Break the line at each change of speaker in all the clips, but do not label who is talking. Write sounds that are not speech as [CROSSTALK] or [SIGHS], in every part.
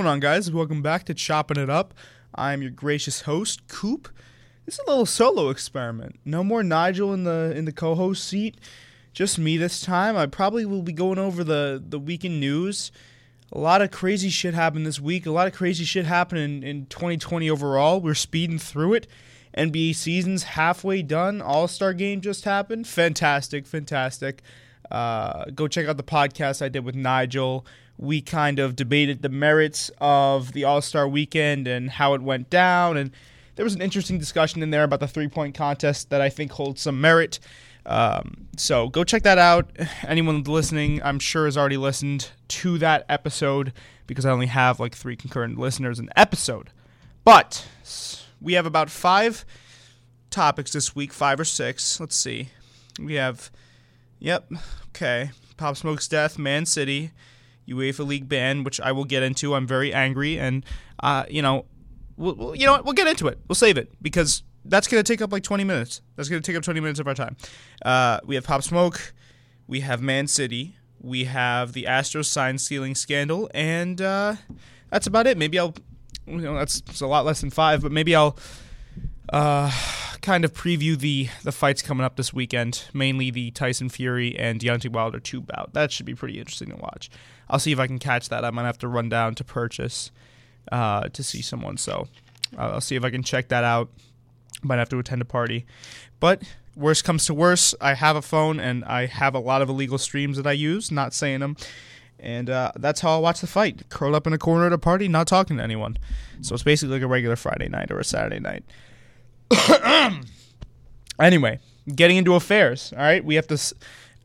Going on, guys? Welcome back to Chopping It Up. I'm your gracious host, Coop. It's a little solo experiment. No more Nigel in the in the co-host seat. Just me this time. I probably will be going over the the weekend news. A lot of crazy shit happened this week. A lot of crazy shit happened in, in 2020 overall. We're speeding through it. NBA season's halfway done. All Star game just happened. Fantastic, fantastic. Uh, go check out the podcast I did with Nigel we kind of debated the merits of the All Star weekend and how it went down. And there was an interesting discussion in there about the three point contest that I think holds some merit. Um, so go check that out. Anyone listening, I'm sure, has already listened to that episode because I only have like three concurrent listeners an episode. But we have about five topics this week, five or six. Let's see. We have, yep, okay. Pop Smoke's death, Man City. UEFA League ban, which I will get into. I'm very angry, and uh, you know, we'll, we'll, you know what? We'll get into it. We'll save it because that's going to take up like 20 minutes. That's going to take up 20 minutes of our time. Uh, we have Pop Smoke, we have Man City, we have the Astros sign stealing scandal, and uh, that's about it. Maybe I'll, you know, that's a lot less than five, but maybe I'll uh, kind of preview the the fights coming up this weekend, mainly the Tyson Fury and Deontay Wilder two bout. That should be pretty interesting to watch. I'll see if I can catch that. I might have to run down to purchase uh, to see someone, so I'll see if I can check that out. Might have to attend a party, but worst comes to worst, I have a phone and I have a lot of illegal streams that I use. Not saying them. And uh, that's how I watch the fight. Curl up in a corner at a party, not talking to anyone. So it's basically like a regular Friday night or a Saturday night. [COUGHS] anyway, getting into affairs. All right, we have this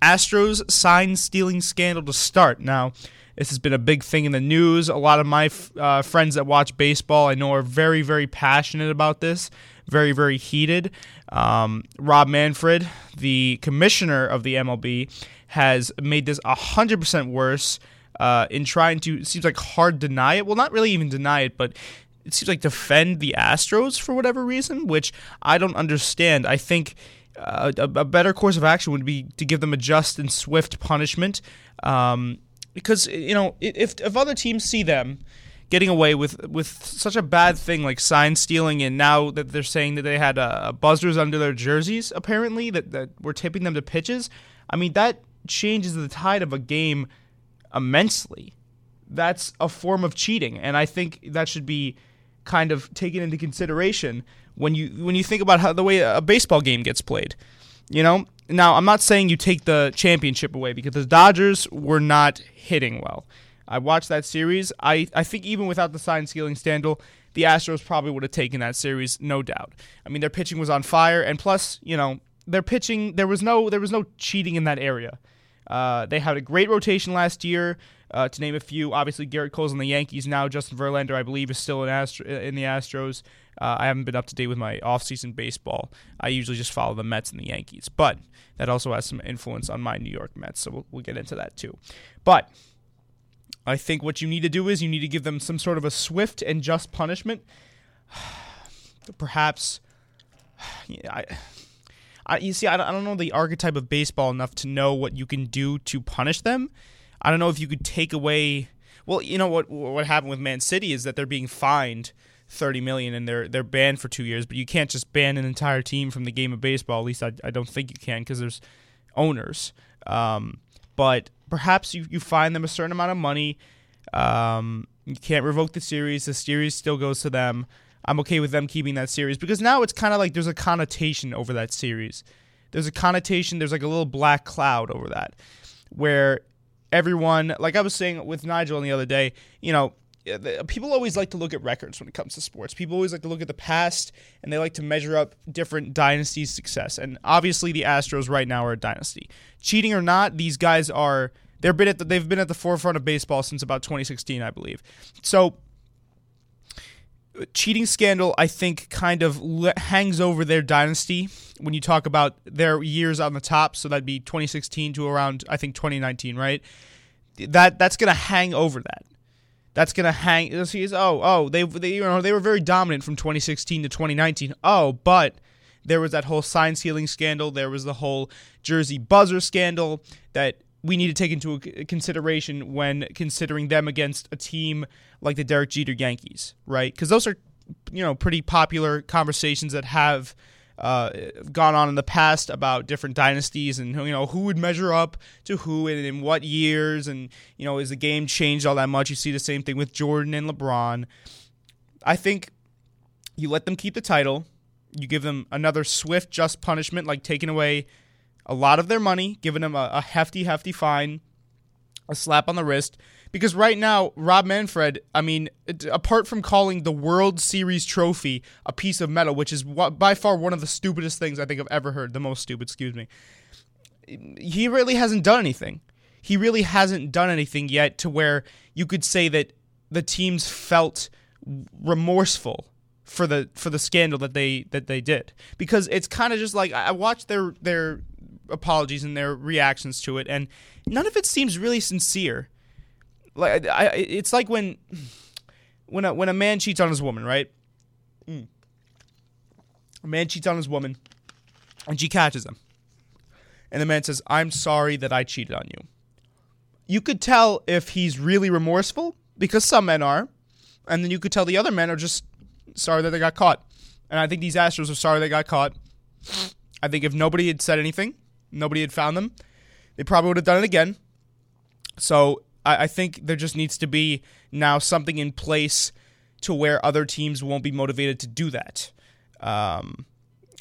Astros sign stealing scandal to start. Now, this has been a big thing in the news. A lot of my uh, friends that watch baseball, I know, are very, very passionate about this. Very, very heated. Um, Rob Manfred, the commissioner of the MLB, has made this 100% worse uh, in trying to, seems like hard deny it. Well, not really even deny it, but it seems like defend the Astros for whatever reason, which I don't understand. I think uh, a, a, better course of action would be to give them a just and swift punishment, um, because you know if if other teams see them getting away with with such a bad thing like sign stealing, and now that they're saying that they had uh, buzzers under their jerseys, apparently that that were tipping them to pitches. I mean that changes the tide of a game immensely. That's a form of cheating, and I think that should be kind of taken into consideration when you when you think about how the way a baseball game gets played. You know, now I'm not saying you take the championship away because the Dodgers were not hitting well. I watched that series. I, I think even without the sign stealing scandal, the Astros probably would have taken that series, no doubt. I mean, their pitching was on fire, and plus, you know, their pitching there was no there was no cheating in that area. Uh, they had a great rotation last year. Uh, to name a few, obviously Gerrit Cole's on the Yankees now. Justin Verlander, I believe, is still in, Astro- in the Astros. Uh, I haven't been up to date with my offseason baseball. I usually just follow the Mets and the Yankees, but that also has some influence on my New York Mets, so we'll, we'll get into that too. But I think what you need to do is you need to give them some sort of a swift and just punishment. [SIGHS] Perhaps, [SIGHS] I, I, you see, I don't, I don't know the archetype of baseball enough to know what you can do to punish them. I don't know if you could take away. Well, you know what what happened with Man City is that they're being fined thirty million and they're they're banned for two years. But you can't just ban an entire team from the game of baseball. At least I, I don't think you can because there's owners. Um, but perhaps you you find them a certain amount of money. Um, you can't revoke the series. The series still goes to them. I'm okay with them keeping that series because now it's kind of like there's a connotation over that series. There's a connotation. There's like a little black cloud over that, where everyone, like I was saying with Nigel the other day, you know, eh, people always like to look at records when it comes to sports. People always like to look at the past and they like to measure up different dynasties' success. And obviously, the Astros right now are a dynasty. Cheating or not, these guys are they've been at the, they've been at the forefront of baseball since about 2016, I believe. So cheating scandal, I think, kind of hangs over their dynasty when you talk about their years on the top. So that'd be 2016 to around I think 2019, right? That that's gonna hang over that. That's gonna hang. Oh, oh, they, they you know they were very dominant from 2016 to 2019. Oh, but there was that whole sign stealing scandal. There was the whole jersey buzzer scandal that we need to take into consideration when considering them against a team like the Derek Jeter Yankees, right? Because those are, you know, pretty popular conversations that have uh, gone on in the past about different dynasties and you know who would measure up to who and in what years and you know is the game changed all that much? You see the same thing with Jordan and LeBron. I think you let them keep the title. You give them another swift, just punishment, like taking away a lot of their money, giving them a, a hefty, hefty fine, a slap on the wrist. Because right now, Rob Manfred, I mean, apart from calling the World Series trophy a piece of metal, which is by far one of the stupidest things I think I've ever heard, the most stupid, excuse me, he really hasn't done anything. He really hasn't done anything yet to where you could say that the teams felt remorseful for the for the scandal that they that they did because it's kind of just like I watched their their apologies and their reactions to it, and none of it seems really sincere. Like I, it's like when when a, when a man cheats on his woman, right? Mm. A man cheats on his woman, and she catches him, and the man says, "I'm sorry that I cheated on you." You could tell if he's really remorseful because some men are, and then you could tell the other men are just sorry that they got caught. And I think these Astros are sorry they got caught. I think if nobody had said anything, nobody had found them, they probably would have done it again. So I, I think there just needs to be now something in place to where other teams won't be motivated to do that. Um,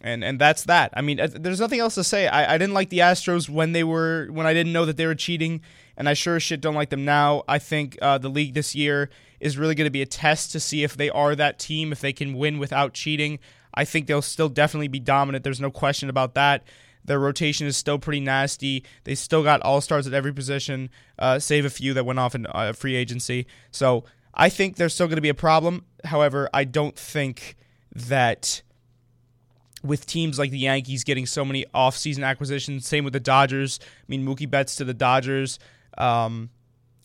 and and that's that. I mean, uh, there's nothing else to say. I, I didn't like the Astros when they were when I didn't know that they were cheating, and I sure as shit don't like them now. I think uh, the league this year is really going to be a test to see if they are that team, if they can win without cheating. I think they'll still definitely be dominant. There's no question about that. Their rotation is still pretty nasty. They still got all stars at every position, uh, save a few that went off in uh, free agency. So I think there's still going to be a problem. However, I don't think that with teams like the Yankees getting so many off-season acquisitions, same with the Dodgers. I mean, Mookie Betts to the Dodgers. Um,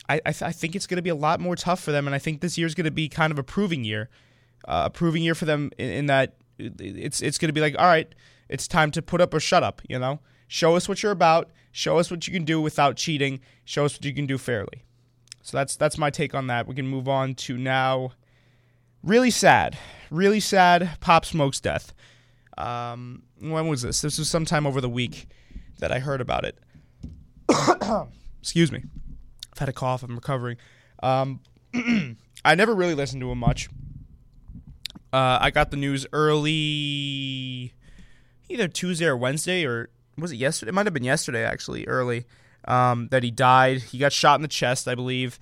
I, I, th- I, think it's going to be a lot more tough for them, and I think this year is going to be kind of a proving year, uh, a proving year for them in, in that it's it's going to be like, all right, it's time to put up or shut up. You know, show us what you're about. Show us what you can do without cheating. Show us what you can do fairly. So that's that's my take on that. We can move on to now. Really sad, really sad. Pop Smoke's death. Um, when was this? This was sometime over the week that I heard about it. [COUGHS] Excuse me. I've had a cough. I'm recovering. Um, [CLEARS THROAT] I never really listened to him much. Uh, I got the news early either Tuesday or Wednesday, or was it yesterday? It might have been yesterday, actually, early, um, that he died. He got shot in the chest, I believe.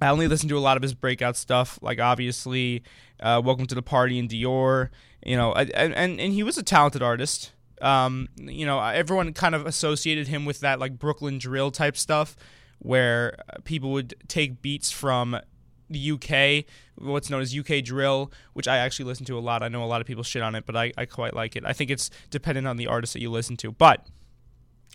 I only listened to a lot of his breakout stuff, like obviously, uh, "Welcome to the Party" and Dior. You know, and and, and he was a talented artist. Um, you know, everyone kind of associated him with that like Brooklyn drill type stuff, where people would take beats from the UK, what's known as UK drill, which I actually listen to a lot. I know a lot of people shit on it, but I, I quite like it. I think it's dependent on the artist that you listen to. But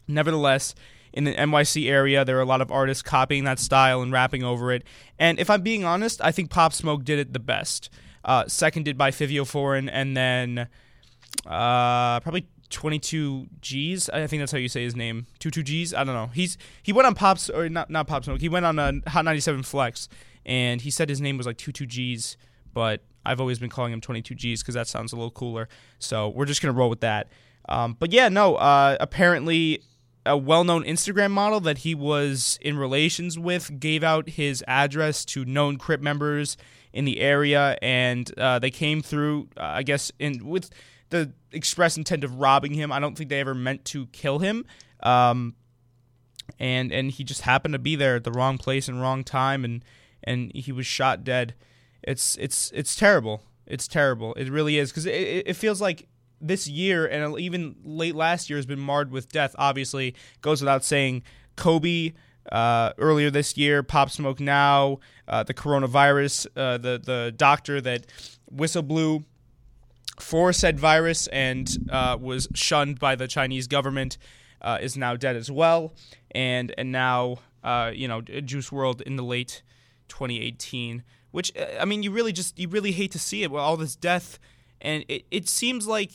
nevertheless, in the NYC area, there are a lot of artists copying that style and rapping over it. And if I'm being honest, I think Pop Smoke did it the best. Uh, seconded by Fivio Foreign, and then uh, probably 22 G's. I think that's how you say his name. 22 G's. I don't know. He's he went on Pops or not not Pop Smoke. He went on a Hot 97 Flex and he said his name was like 22Gs, but I've always been calling him 22Gs because that sounds a little cooler. So we're just gonna roll with that. Um, but yeah, no. Uh, apparently, a well-known Instagram model that he was in relations with gave out his address to known Crip members in the area, and uh, they came through. Uh, I guess in with the express intent of robbing him. I don't think they ever meant to kill him. Um, and and he just happened to be there at the wrong place and wrong time, and and he was shot dead. It's it's it's terrible. It's terrible. It really is because it, it feels like this year and even late last year has been marred with death. Obviously, goes without saying. Kobe uh, earlier this year, Pop Smoke now, uh, the coronavirus, uh, the the doctor that whistle blew for said virus and uh, was shunned by the Chinese government uh, is now dead as well, and and now uh, you know Juice WRLD in the late 2018, which uh, I mean, you really just you really hate to see it with all this death, and it it seems like,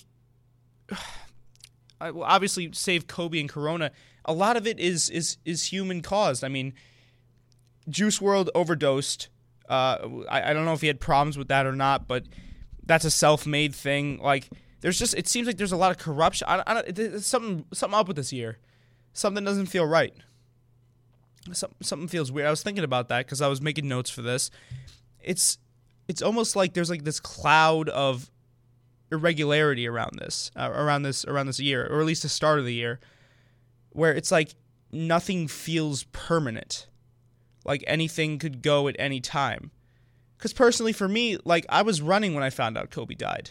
[SIGHS] obviously save Kobe and Corona. a lot of it is is is human caused. I mean, Juice WRLD overdosed. Uh, I, I don't know if he had problems with that or not, but that's a self-made thing. Like there's just it seems like there's a lot of corruption. I, I there's something something up with this year. Something doesn't feel right. Something something feels weird. I was thinking about that because I was making notes for this. It's it's almost like there's like this cloud of irregularity around this uh, around this around this year, or at least the start of the year, where it's like nothing feels permanent. Like anything could go at any time. Because personally, for me, like I was running when I found out Kobe died.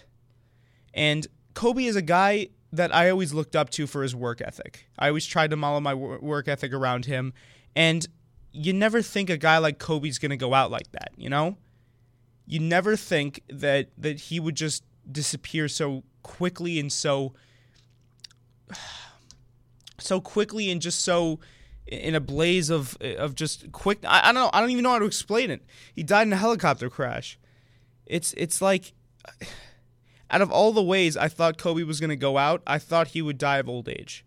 And Kobe is a guy that I always looked up to for his work ethic. I always tried to model my work ethic around him. And you never think a guy like Kobe's going to go out like that, you know? You never think that that he would just disappear so quickly and so [SIGHS] so quickly and just so in a blaze of of just quick I, I don't know I don't even know how to explain it. He died in a helicopter crash. It's it's like [SIGHS] out of all the ways I thought Kobe was going to go out, I thought he would die of old age.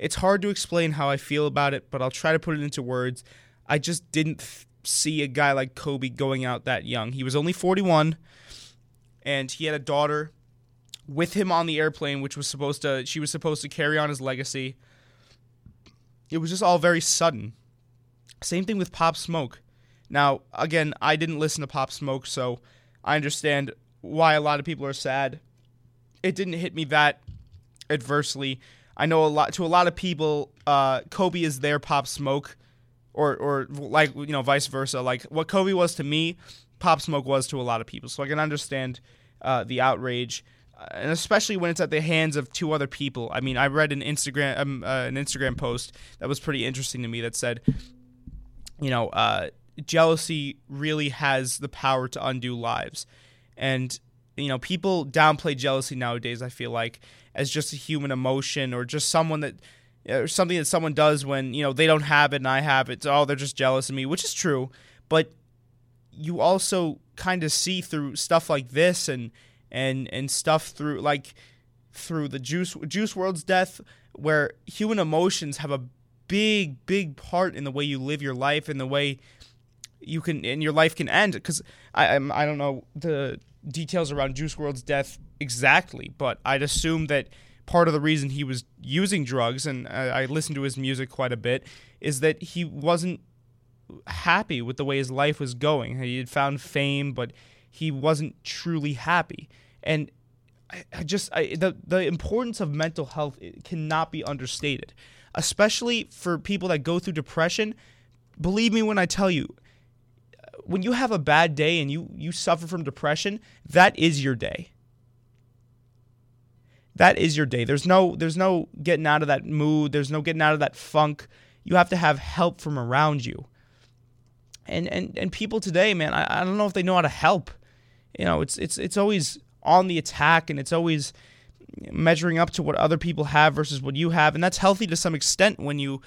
It's hard to explain how I feel about it, but I'll try to put it into words. I just didn't th- see a guy like Kobe going out that young. He was only 41 and he had a daughter with him on the airplane which was supposed to she was supposed to carry on his legacy it was just all very sudden. Same thing with Pop Smoke. Now, again, I didn't listen to Pop Smoke, so I understand why a lot of people are sad. It didn't hit me that adversely. I know a lot to a lot of people, uh, Kobe is their Pop Smoke, or or like you know vice versa. Like what Kobe was to me, Pop Smoke was to a lot of people. So I can understand uh, the outrage and especially when it's at the hands of two other people. I mean, I read an Instagram um, uh, an Instagram post that was pretty interesting to me that said, you know, uh, jealousy really has the power to undo lives, and you know, people downplay jealousy nowadays. I feel like as just a human emotion or just someone that. Or something that someone does when you know they don't have it and I have it. oh, they're just jealous of me, which is true. But you also kind of see through stuff like this and and and stuff through like through the juice juice WRLD's death where human emotions have a big big part in the way you live your life and the way you can and your life can end because I I'm, I don't know the details around Juice WRLD's death exactly but I'd assume that part of the reason he was using drugs and I, I listened to his music quite a bit is that he wasn't happy with the way his life was going he had found fame but he wasn't truly happy. And I, I just I, the the importance of mental health cannot be understated, especially for people that go through depression. Believe me when I tell you, when you have a bad day and you you suffer from depression, that is your day. That is your day. There's no there's no getting out of that mood. There's no getting out of that funk. You have to have help from around you. And and and people today, man, I, I don't know if they know how to help you know, it's it's it's always on the attack and it's always measuring up to what other people have versus what you have, and that's healthy to some extent when you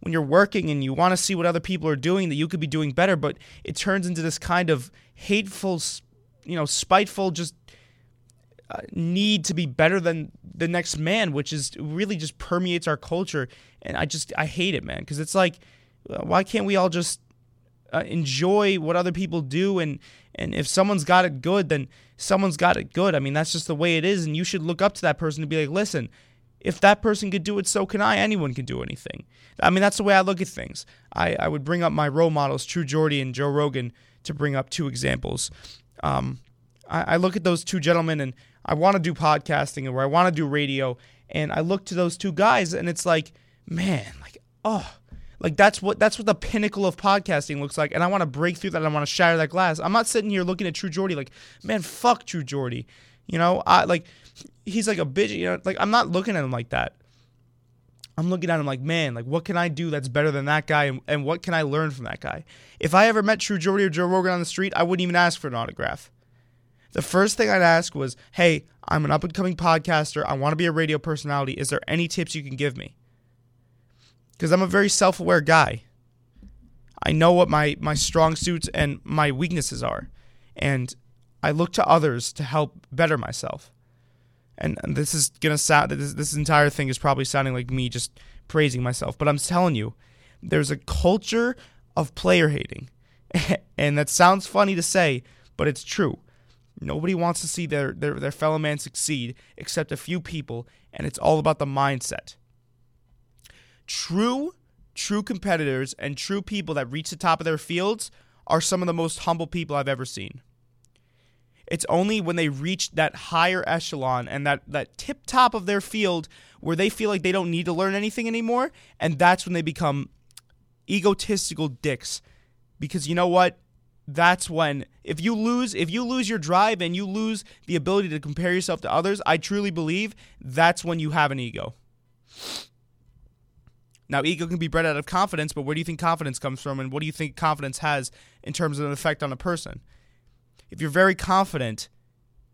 when you're working and you want to see what other people are doing that you could be doing better, but it turns into this kind of hateful, you know, spiteful, just uh, need to be better than the next man, which is really just permeates our culture, and I just I hate it, man, because it's like, why can't we all just uh, enjoy what other people do? And and if someone's got it good then someone's got it good. I mean that's just the way it is and you should look up to that person to be like listen if that person could do it so can i anyone can do anything i mean that's the way i look at things i, I would bring up my role models true Geordie and joe rogan to bring up two examples um, I, I look at those two gentlemen and i want to do podcasting or i want to do radio and i look to those two guys and it's like man like oh like that's what that's what the pinnacle of podcasting looks like, and I want to break through that. I want to shatter that glass. I'm not sitting here looking at True Geordie like, man, fuck True Geordie. You know, I like he's like a bitch. You know, like I'm not looking at him like that. I'm looking at him like, man, like what can I do that's better than that guy, and, and what can I learn from that guy? If I ever met True Geordie or Joe Rogan on the street, I wouldn't even ask for an autograph. The first thing I'd ask was, hey, I'm an up and coming podcaster. I want to be a radio personality. Is there any tips you can give me? because I'm a very self aware guy. I know what my, my strong suits and my weaknesses are. And I look to others to help better myself. And, this is to sound, this, this entire thing is probably sounding like me just praising myself, but I'm telling you, there's a culture of player hating. [LAUGHS] and that sounds funny to say, but it's true. Nobody wants to see their, their, their fellow man succeed except a few people, and it's all about the mindset. True, true competitors and true people that reach the top of their fields are some of the most humble people I've ever seen. It's only when they reach that higher echelon and that, that tip top of their field where they feel like they don't need to learn anything anymore, and that's when they become egotistical dicks. Because you know what? That's when if you lose if you lose your drive and you lose the ability to compare yourself to others, I truly believe that's when you have an ego. Now, ego can be bred out of confidence, but where do you think confidence comes from, and what do you think confidence has in terms of an effect on a person? If you're very confident,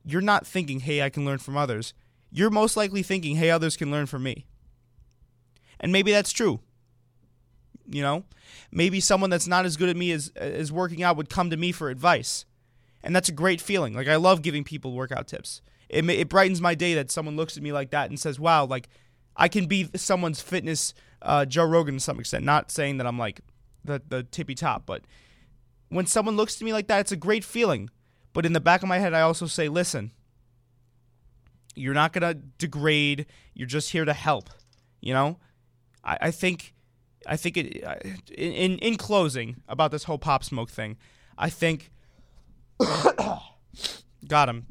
you're not thinking, hey, I can learn from others. You're most likely thinking, hey, others can learn from me. And maybe that's true. You know, maybe someone that's not as good at me as, as working out would come to me for advice. And that's a great feeling. Like, I love giving people workout tips. It, it brightens my day that someone looks at me like that and says, wow, like, I can be someone's fitness uh, Joe Rogan to some extent. Not saying that I'm like the the tippy top, but when someone looks to me like that, it's a great feeling. But in the back of my head, I also say, listen, you're not gonna degrade. You're just here to help. You know, I, I think, I think it. In in closing about this whole pop smoke thing, I think. [COUGHS] got him.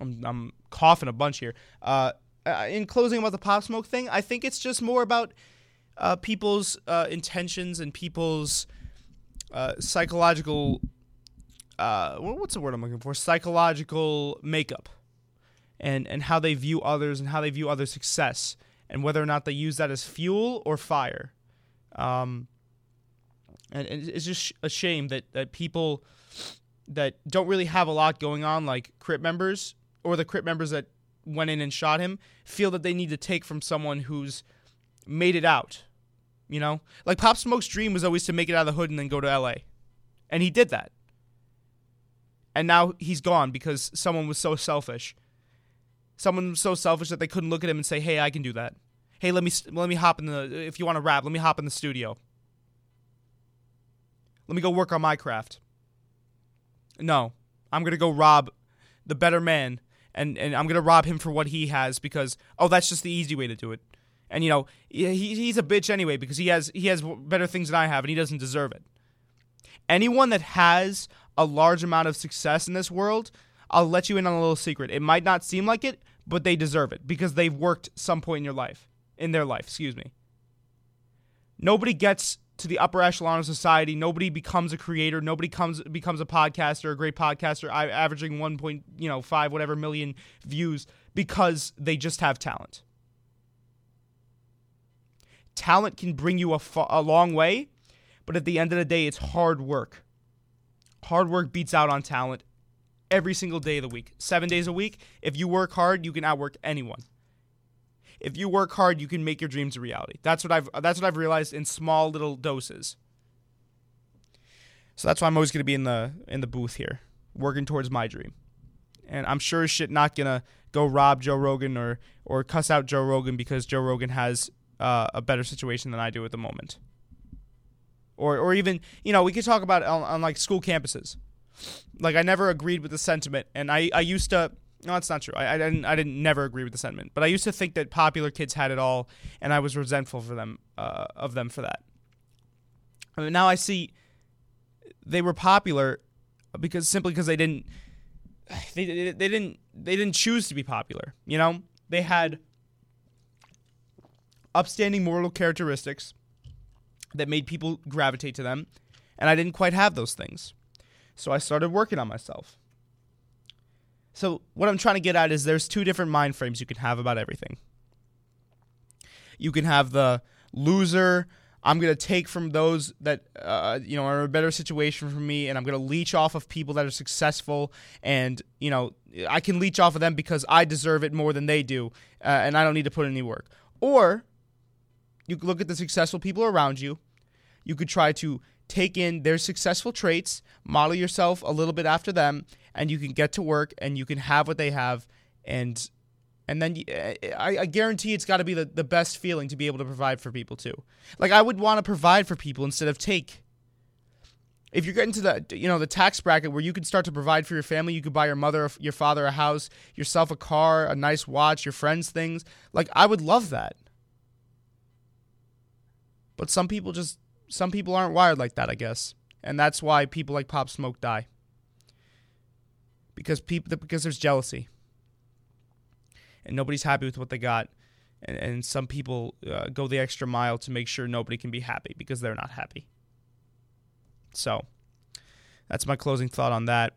I'm, I'm coughing a bunch here. Uh, uh, in closing about the pop smoke thing, I think it's just more about uh, people's uh, intentions and people's uh, psychological. Uh, what's the word I'm looking for? Psychological makeup, and and how they view others and how they view other success, and whether or not they use that as fuel or fire. Um, and, and it's just a shame that that people that don't really have a lot going on, like Crip members or the Crip members that went in and shot him, feel that they need to take from someone who's made it out. You know, like Pop Smoke's dream was always to make it out of the hood and then go to LA, and he did that. And now he's gone because someone was so selfish. Someone was so selfish that they couldn't look at him and say, "Hey, I can do that." Hey, let me let me hop in the if you want to rap, let me hop in the studio. Let me go work on my craft. No, I'm gonna go rob the better man, and and I'm gonna rob him for what he has because oh, that's just the easy way to do it. And you know, he, he's a bitch anyway because he has he has better things than I have and he doesn't deserve it. Anyone that has a large amount of success in this world, I'll let you in on a little secret. It might not seem like it, but they deserve it because they've worked some point in your life, in their life, excuse me. Nobody gets to the upper echelon of society. Nobody becomes a creator. Nobody comes becomes a podcaster, a great podcaster, averaging one point you know five whatever million views because they just have talent talent can bring you a, long way, but at the end of the day, it's hard work. Hard work beats out on talent every single day of the week, seven days a week. If you work hard, you can outwork anyone. If you work hard, you can make your dreams a reality. That's what I've that's what I've realized in small little doses. So that's why I'm always gonna be in the in the booth here, working towards my dream. And I'm sure shit not gonna go rob Joe Rogan or or cuss out Joe Rogan because Joe Rogan has uh, a better situation than I do at the moment. Or, or even, you know, we could talk about on, on like school campuses. Like I never agreed with the sentiment, and I, I used to. No, that's not true. I, I didn't. I didn't never agree with the sentiment, but I used to think that popular kids had it all, and I was resentful for them uh, of them for that. I mean, now I see they were popular because simply because they didn't [SIGHS] they, they didn't they didn't choose to be popular. You know, they had upstanding moral characteristics that made people gravitate to them, and I didn't quite have those things. So I started working on myself. So what I'm trying to get at is there's two different mind frames you can have about everything. You can have the loser, I'm going to take from those that uh, you know are in a better situation for me, and I'm going to leech off of people that are successful, and you know I can leech off of them because I deserve it more than they do, uh, and I don't need to put in any work. Or you could look at the successful people around you. You could try to take in their successful traits, model yourself a little bit after them, and you can get to work and you can have what they have and And then eh, I, I guarantee it's got to be the, the best feeling to be able to provide for people too. Like I would want to provide for people instead of take. If you're getting to the you know the tax bracket where you can start to provide for your family, you could buy your mother, your father a house, yourself a car, a nice watch, your friends things. Like I would love that. But some people just some people aren't wired like that, I guess. And that's why people like Pop Smoke die. Because people because there's jealousy. And nobody's happy with what they got. And, and some people uh, go the extra mile to make sure nobody can be happy because they're not happy. So, that's my closing thought on that.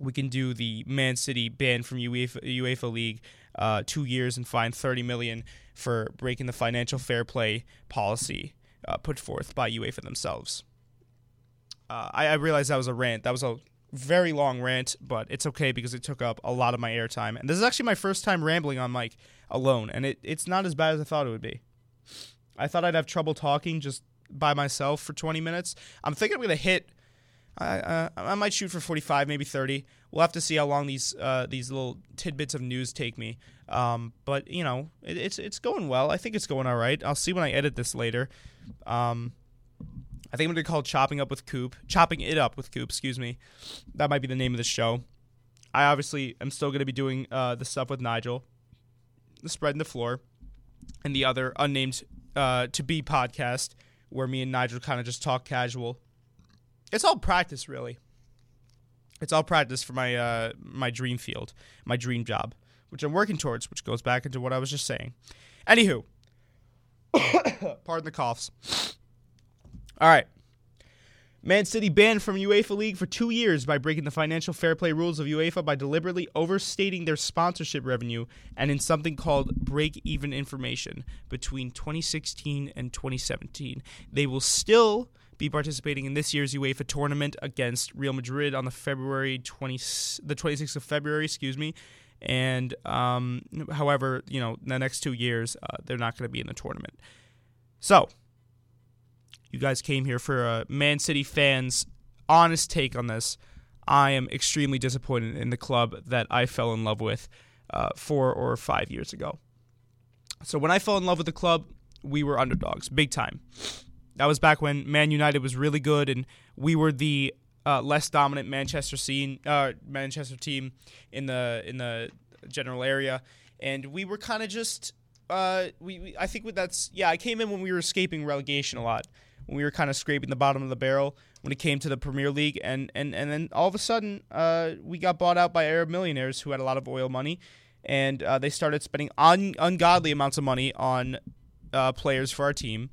We can do the Man City ban from UEFA, UEFA League uh, two years and fine 30 million for breaking the financial fair play policy uh, put forth by UEFA themselves. Uh, I, I realized that was a rant. That was a very long rant, but it's okay because it took up a lot of my airtime. And this is actually my first time rambling on mic alone, and it, it's not as bad as I thought it would be. I thought I'd have trouble talking just by myself for 20 minutes. I'm thinking I'm going to hit. I, uh, I might shoot for 45, maybe 30. We'll have to see how long these uh, these little tidbits of news take me. Um, but you know, it, it's it's going well. I think it's going all right. I'll see when I edit this later. Um, I think I'm gonna call chopping up with Coop, chopping it up with Coop. Excuse me. That might be the name of the show. I obviously am still gonna be doing uh, the stuff with Nigel, the spread spreading the floor, and the other unnamed uh, to be podcast where me and Nigel kind of just talk casual. It's all practice, really. It's all practice for my uh, my dream field, my dream job, which I'm working towards, which goes back into what I was just saying. Anywho, [COUGHS] pardon the coughs. All right. Man City banned from UEFA League for two years by breaking the financial fair play rules of UEFA by deliberately overstating their sponsorship revenue and in something called break even information between 2016 and 2017. They will still be participating in this year's UEFA tournament against Real Madrid on the February 20 the 26th of February, excuse me. And um, however, you know, the next two years uh, they're not going to be in the tournament. So, you guys came here for a Man City fans' honest take on this. I am extremely disappointed in the club that I fell in love with uh, four or five years ago. So when I fell in love with the club, we were underdogs, big time. That was back when Man United was really good, and we were the uh, less dominant Manchester scene, uh, Manchester team in the in the general area, and we were kind of just. Uh, we, we I think that's yeah. I came in when we were escaping relegation a lot, when we were kind of scraping the bottom of the barrel when it came to the Premier League, and and and then all of a sudden uh, we got bought out by Arab millionaires who had a lot of oil money, and uh, they started spending un- ungodly amounts of money on uh, players for our team.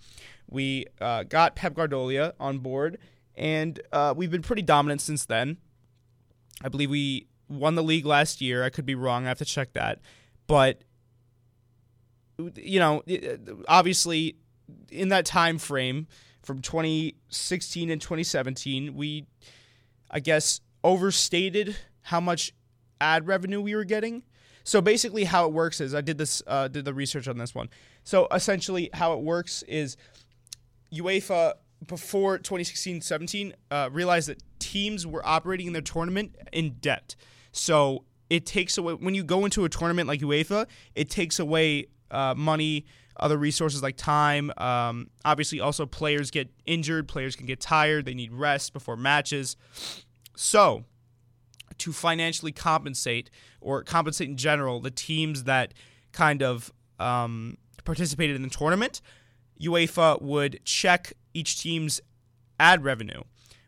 We uh, got Pep Guardiola on board, and uh, we've been pretty dominant since then. I believe we won the league last year. I could be wrong. I have to check that, but you know, obviously in that time frame from 2016 and 2017, we, I guess, overstated how much ad revenue we were getting. So basically, how it works is I did this, uh, did the research on this one. So essentially, how it works is UEFA before 2016-17 uh, realized that teams were operating in their tournament in debt. So it takes away when you go into a tournament like UEFA, it takes away uh, money other resources like time. Um, obviously, also players get injured, players can get tired, they need rest before matches. So, to financially compensate or compensate in general the teams that kind of um, participated in the tournament, UEFA would check each team's ad revenue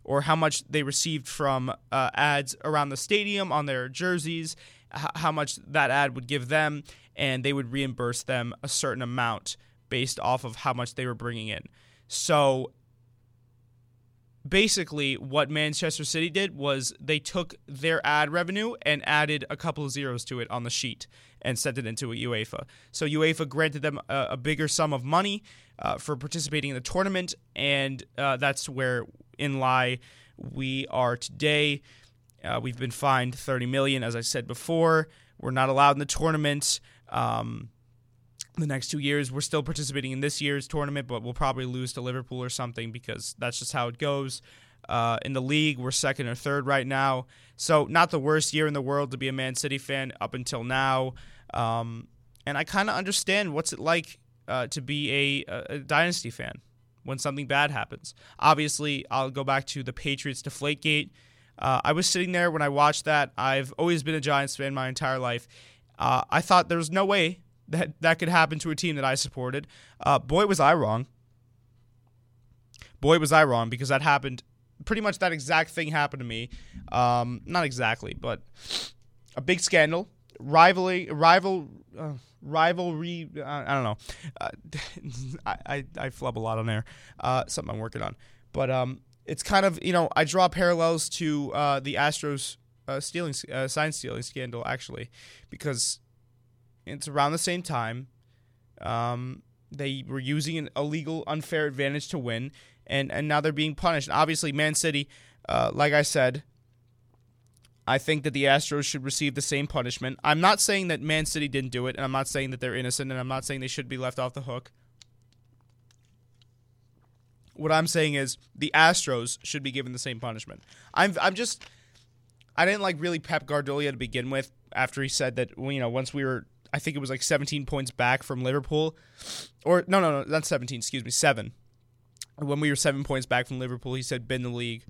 or how much they received from uh, ads around the stadium on their jerseys, h- how much that ad would give them, and they would reimburse them a certain amount based off of how much they were bringing in. So basically, what Manchester City did was they took their ad revenue and added a couple of zeros to it on the sheet and sent it into a UEFA. So UEFA granted them a, a bigger sum of money uh, for participating in the tournament, and uh, that's where in lie we are today. Uh, we've been fined 30 million, as I said before. We're not allowed in the tournament. Um, the next two years, we're still participating in this year's tournament, but we'll probably lose to Liverpool or something because that's just how it goes. Uh, in the league, we're second or third right now. So, not the worst year in the world to be a Man City fan up until now. Um, and I kind of understand what's it like uh, to be a, a, dynasty fan when something bad happens. Obviously, I'll go back to the Patriots Deflategate. Uh, I was sitting there when I watched that. I've always been a Giants fan my entire life. Uh, I thought there was no way that that could happen to a team that I supported. Uh, boy, was I wrong. Boy, was I wrong because that happened pretty much that exact thing happened to me. Um, not exactly, but a big scandal, rivalry, rival, uh, rivalry. Uh, I don't know. Uh, [LAUGHS] I, I, I flub a lot on there. Uh, something I'm working on, but um, it's kind of you know I draw parallels to uh, the Astros uh, stealing uh, sign stealing scandal actually, because it's around the same time. Um, they were using an illegal, unfair advantage to win and and now they're being punished. Obviously, Man City, uh, like I said, I think that the Astros should receive the same punishment. I'm not saying that Man City didn't do it, and I'm not saying that they're innocent, and I'm not saying they should be left off the hook. What I'm saying is the Astros should be given the same punishment. I'm I'm just I didn't like really Pep Guardiola to begin with after he said that you know once we were I think it was like 17 points back from Liverpool or no no no not 17 excuse me 7 when we were seven points back from Liverpool, he said bin the league.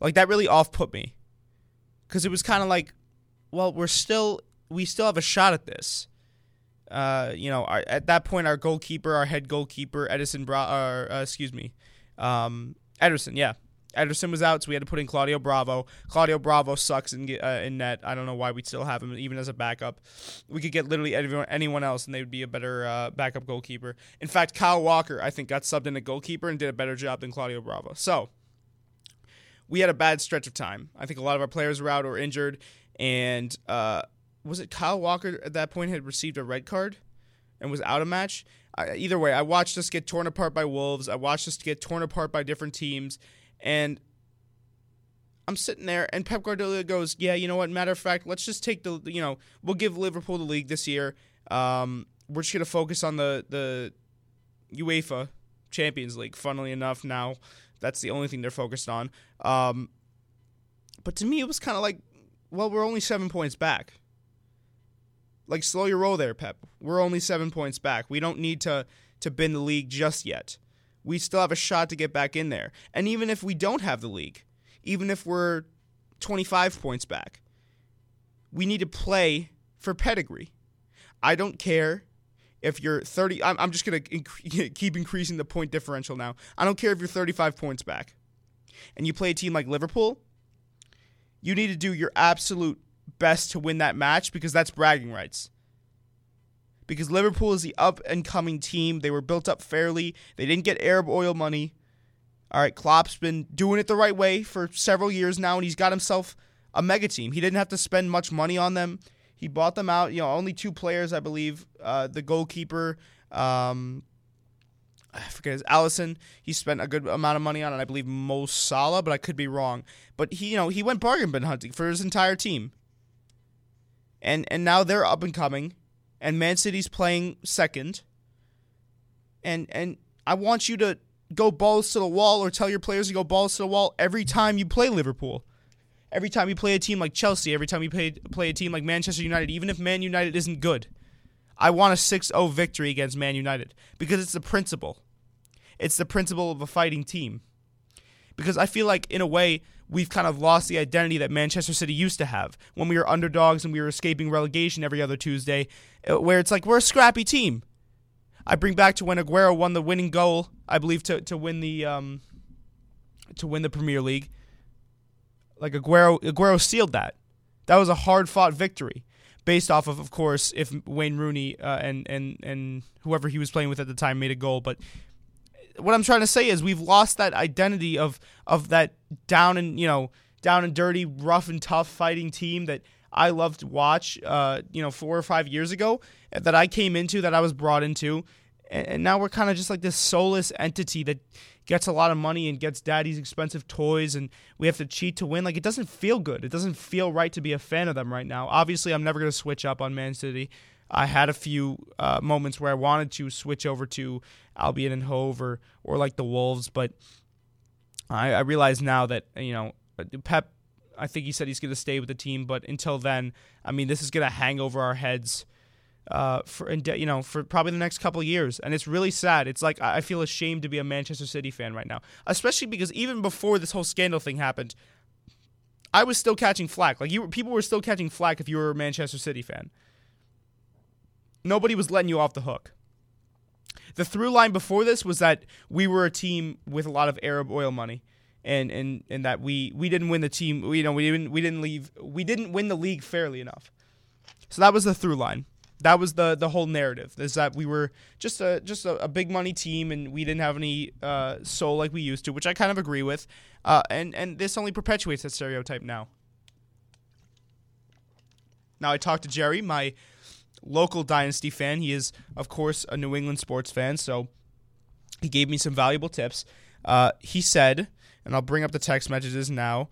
Like that really off put me, because it was kind of like, well, we're still we still have a shot at this. Uh, you know, our, at that point, our goalkeeper, our head goalkeeper, Edison Bra, or, uh, excuse me, um, Ederson, yeah, Ederson was out, so we had to put in Claudio Bravo. Claudio Bravo sucks in uh, in net. I don't know why we still have him even as a backup. We could get literally anyone else, and they would be a better uh, backup goalkeeper. In fact, Kyle Walker, I think, got subbed in a goalkeeper and did a better job than Claudio Bravo. So we had a bad stretch of time. I think a lot of our players were out or injured, and uh, was it Kyle Walker at that point had received a red card and was out of match? either way, I watched us get torn apart by Wolves. I watched us get torn apart by different teams and I'm sitting there, and Pep Guardiola goes, "Yeah, you know what? Matter of fact, let's just take the you know we'll give Liverpool the league this year. Um, we're just gonna focus on the the UEFA Champions League. Funnily enough, now that's the only thing they're focused on. Um, but to me, it was kind of like, well, we're only seven points back. Like, slow your roll there, Pep. We're only seven points back. We don't need to to bin the league just yet we still have a shot to get back in there. And even if we don't have the league, even if we're 25 points back, we need to play for pedigree. I don't care if you're 30 I'm, I'm just going [LAUGHS] to keep increasing the point differential now. I don't care if you're 35 points back and you play a team like Liverpool, you need to do your absolute best to win that match because that's bragging rights because Liverpool is the up and coming team. They were built up fairly. They didn't get Arab oil money. All right, Klopp's been doing it the right way for several years now, and he's got himself a mega team. He didn't have to spend much money on them. He bought them out. You know, only two players, I believe. Uh, the goalkeeper, um, I forget his Alisson. He spent a good amount of money on, and I believe Mo Salah, but I could be wrong. But he, you know, he went bargain bin hunting for his entire team, and and now they're up and coming and Man City's playing second. And and I want you to go balls to the wall or tell your players to go balls to the wall every time you play Liverpool. Every time you play a team like Chelsea, every time you play, play a team like Manchester United, even if Man United isn't good. I want a 6-0 victory against Man United because it's the principle. It's the principle of a fighting team. Because I feel like in a way we've kind of lost the identity that Manchester City used to have when we were underdogs and we were escaping relegation every other Tuesday, uh, where it's like we're a scrappy team. I bring back to when Aguero won the winning goal, I believe, to to win the um, to win the Premier League. Like Aguero, Aguero sealed that. That was a hard fought victory, based off of, of course, if Wayne Rooney uh, and and and whoever he was playing with at the time made a goal. But what I'm trying to say is we've lost that identity of of that down and you know down and dirty, rough and tough fighting team that I loved to watch. Uh, you know, four or five years ago that I came into, that I was brought into, and, and now we're kind of just like this soulless entity that gets a lot of money and gets daddy's expensive toys and we have to cheat to win. Like it doesn't feel good. It doesn't feel right to be a fan of them right now. Obviously i'm never going to switch up on man city. I had a few uh, moments where I wanted to switch over to Albion and Hove or, or like the Wolves, but I, I realize now that you know Pep. I think he said he's going to stay with the team, but until then, I mean, this is going to hang over our heads uh, for you know for probably the next couple of years, and it's really sad. It's like I feel ashamed to be a Manchester City fan right now, especially because even before this whole scandal thing happened, I was still catching flack. Like you, people were still catching flack if you were a Manchester City fan. Nobody was letting you off the hook. The through line before this was that we were a team with a lot of Arab oil money, and and and that we we didn't win the team. You know, we didn't we didn't leave. We didn't win the league fairly enough. So that was the through line. That was the the whole narrative. Is that we were just a just a, a big money team, and we didn't have any uh, soul like we used to, which I kind of agree with. Uh, and and this only perpetuates that stereotype now. Now I talked to Jerry, my local Dynasty fan. He is, of course, a New England sports fan, so he gave me some valuable tips. Uh, he said, and I'll bring up the text messages now.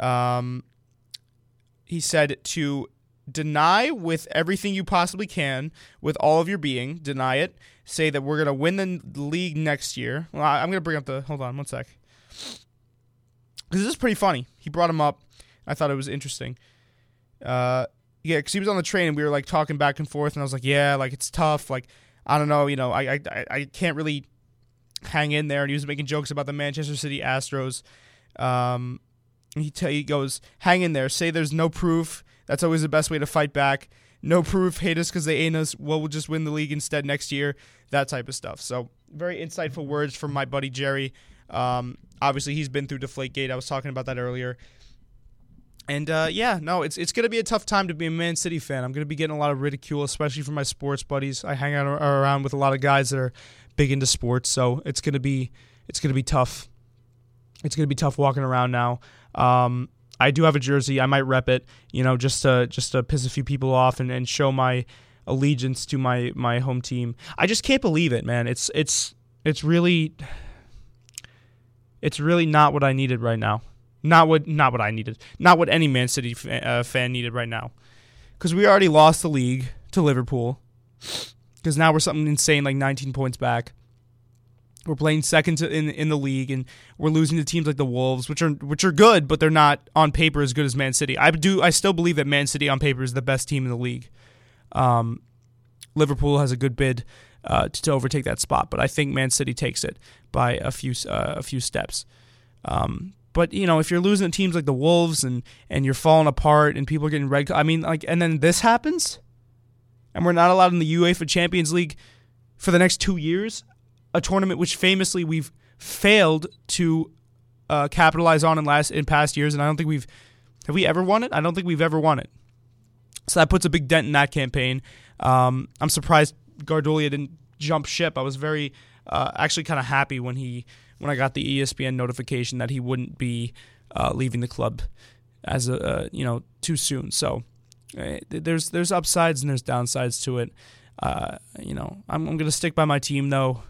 Um, he said to deny with everything you possibly can, with all of your being, deny it. Say that we're gonna win the league next year. Well, I'm gonna bring up the. Hold on, one sec. because This is pretty funny. He brought him up. I thought it was interesting. Uh, yeah, because he was on the train and we were like talking back and forth, and I was like, yeah, like it's tough. Like I don't know, you know, I I I can't really hang in there. And he was making jokes about the Manchester City Astros. Um, he t- he goes, hang in there. Say there's no proof. That's always the best way to fight back. No proof. Hate us because they ain't us. Well, we'll just win the league instead next year. That type of stuff. So very insightful words from my buddy Jerry. Um, obviously, he's been through Deflategate. I was talking about that earlier. And uh, yeah, no, it's it's gonna be a tough time to be a Man City fan. I'm gonna be getting a lot of ridicule, especially from my sports buddies. I hang out around with a lot of guys that are big into sports, so it's gonna be it's gonna be tough. It's gonna be tough walking around now. Um, I do have a jersey. I might rep it, you know, just to just to piss a few people off and, and show my allegiance to my my home team. I just can't believe it, man. It's it's it's really it's really not what I needed right now. Not what not what I needed. Not what any Man City fan, uh, fan needed right now. Cuz we already lost the league to Liverpool. Cuz now we're something insane like 19 points back. We're playing second to, in in the league, and we're losing to teams like the Wolves, which are which are good, but they're not on paper as good as Man City. I do I still believe that Man City on paper is the best team in the league. Um, Liverpool has a good bid uh, to, to, overtake that spot, but I think Man City takes it by a few uh, a few steps. Um, but you know, if you're losing to teams like the Wolves and and you're falling apart and people are getting red, I mean, like, and then this happens, and we're not allowed in the UEFA Champions League for the next two years, a tournament which famously we've failed to uh, capitalize on in last in past years, and I don't think we've have we ever won it. I don't think we've ever won it. So that puts a big dent in that campaign. Um, I'm surprised Guardiola didn't jump ship. I was very uh, actually kind of happy when he when I got the ESPN notification that he wouldn't be uh, leaving the club as a uh, you know too soon. So uh, there's there's upsides and there's downsides to it. Uh, you know, I'm, I'm gonna stick by my team though.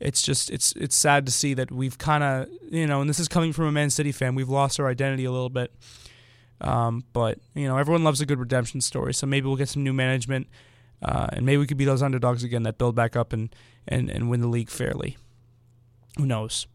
It's just it's it's sad to see that we've kind of you know, and this is coming from a Man City fan. We've lost our identity a little bit. Um, but you know, everyone loves a good redemption story. So maybe we'll get some new management, uh, and maybe we could be those underdogs again that build back up and and and win the league fairly. Who knows?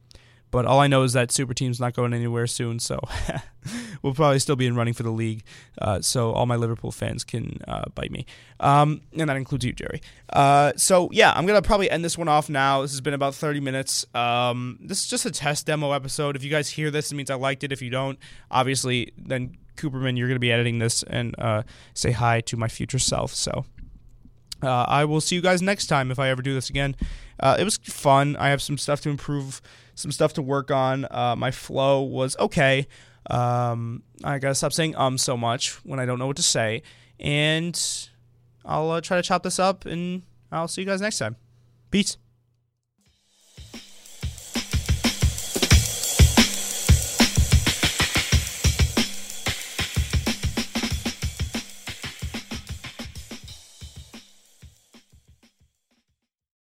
But all I know is that Super Team's not going anywhere soon, so [LAUGHS] we'll probably still be in running for the league. Uh, so all my Liverpool fans can uh, bite me, um, and that includes you, Jerry. Uh, so yeah, I'm gonna probably end this one off now. This has been about 30 minutes. Um, this is just a test demo episode. If you guys hear this, it means I liked it. If you don't, obviously, then Cooperman, you're gonna be editing this and uh, say hi to my future self. So. Uh, I will see you guys next time if I ever do this again. Uh, it was fun. I have some stuff to improve some stuff to work on. My flow was okay. Um, I gotta stop saying um so much when I don't know what to say, and I'll uh, try to chop this up, and I'll see you guys next time. Peace.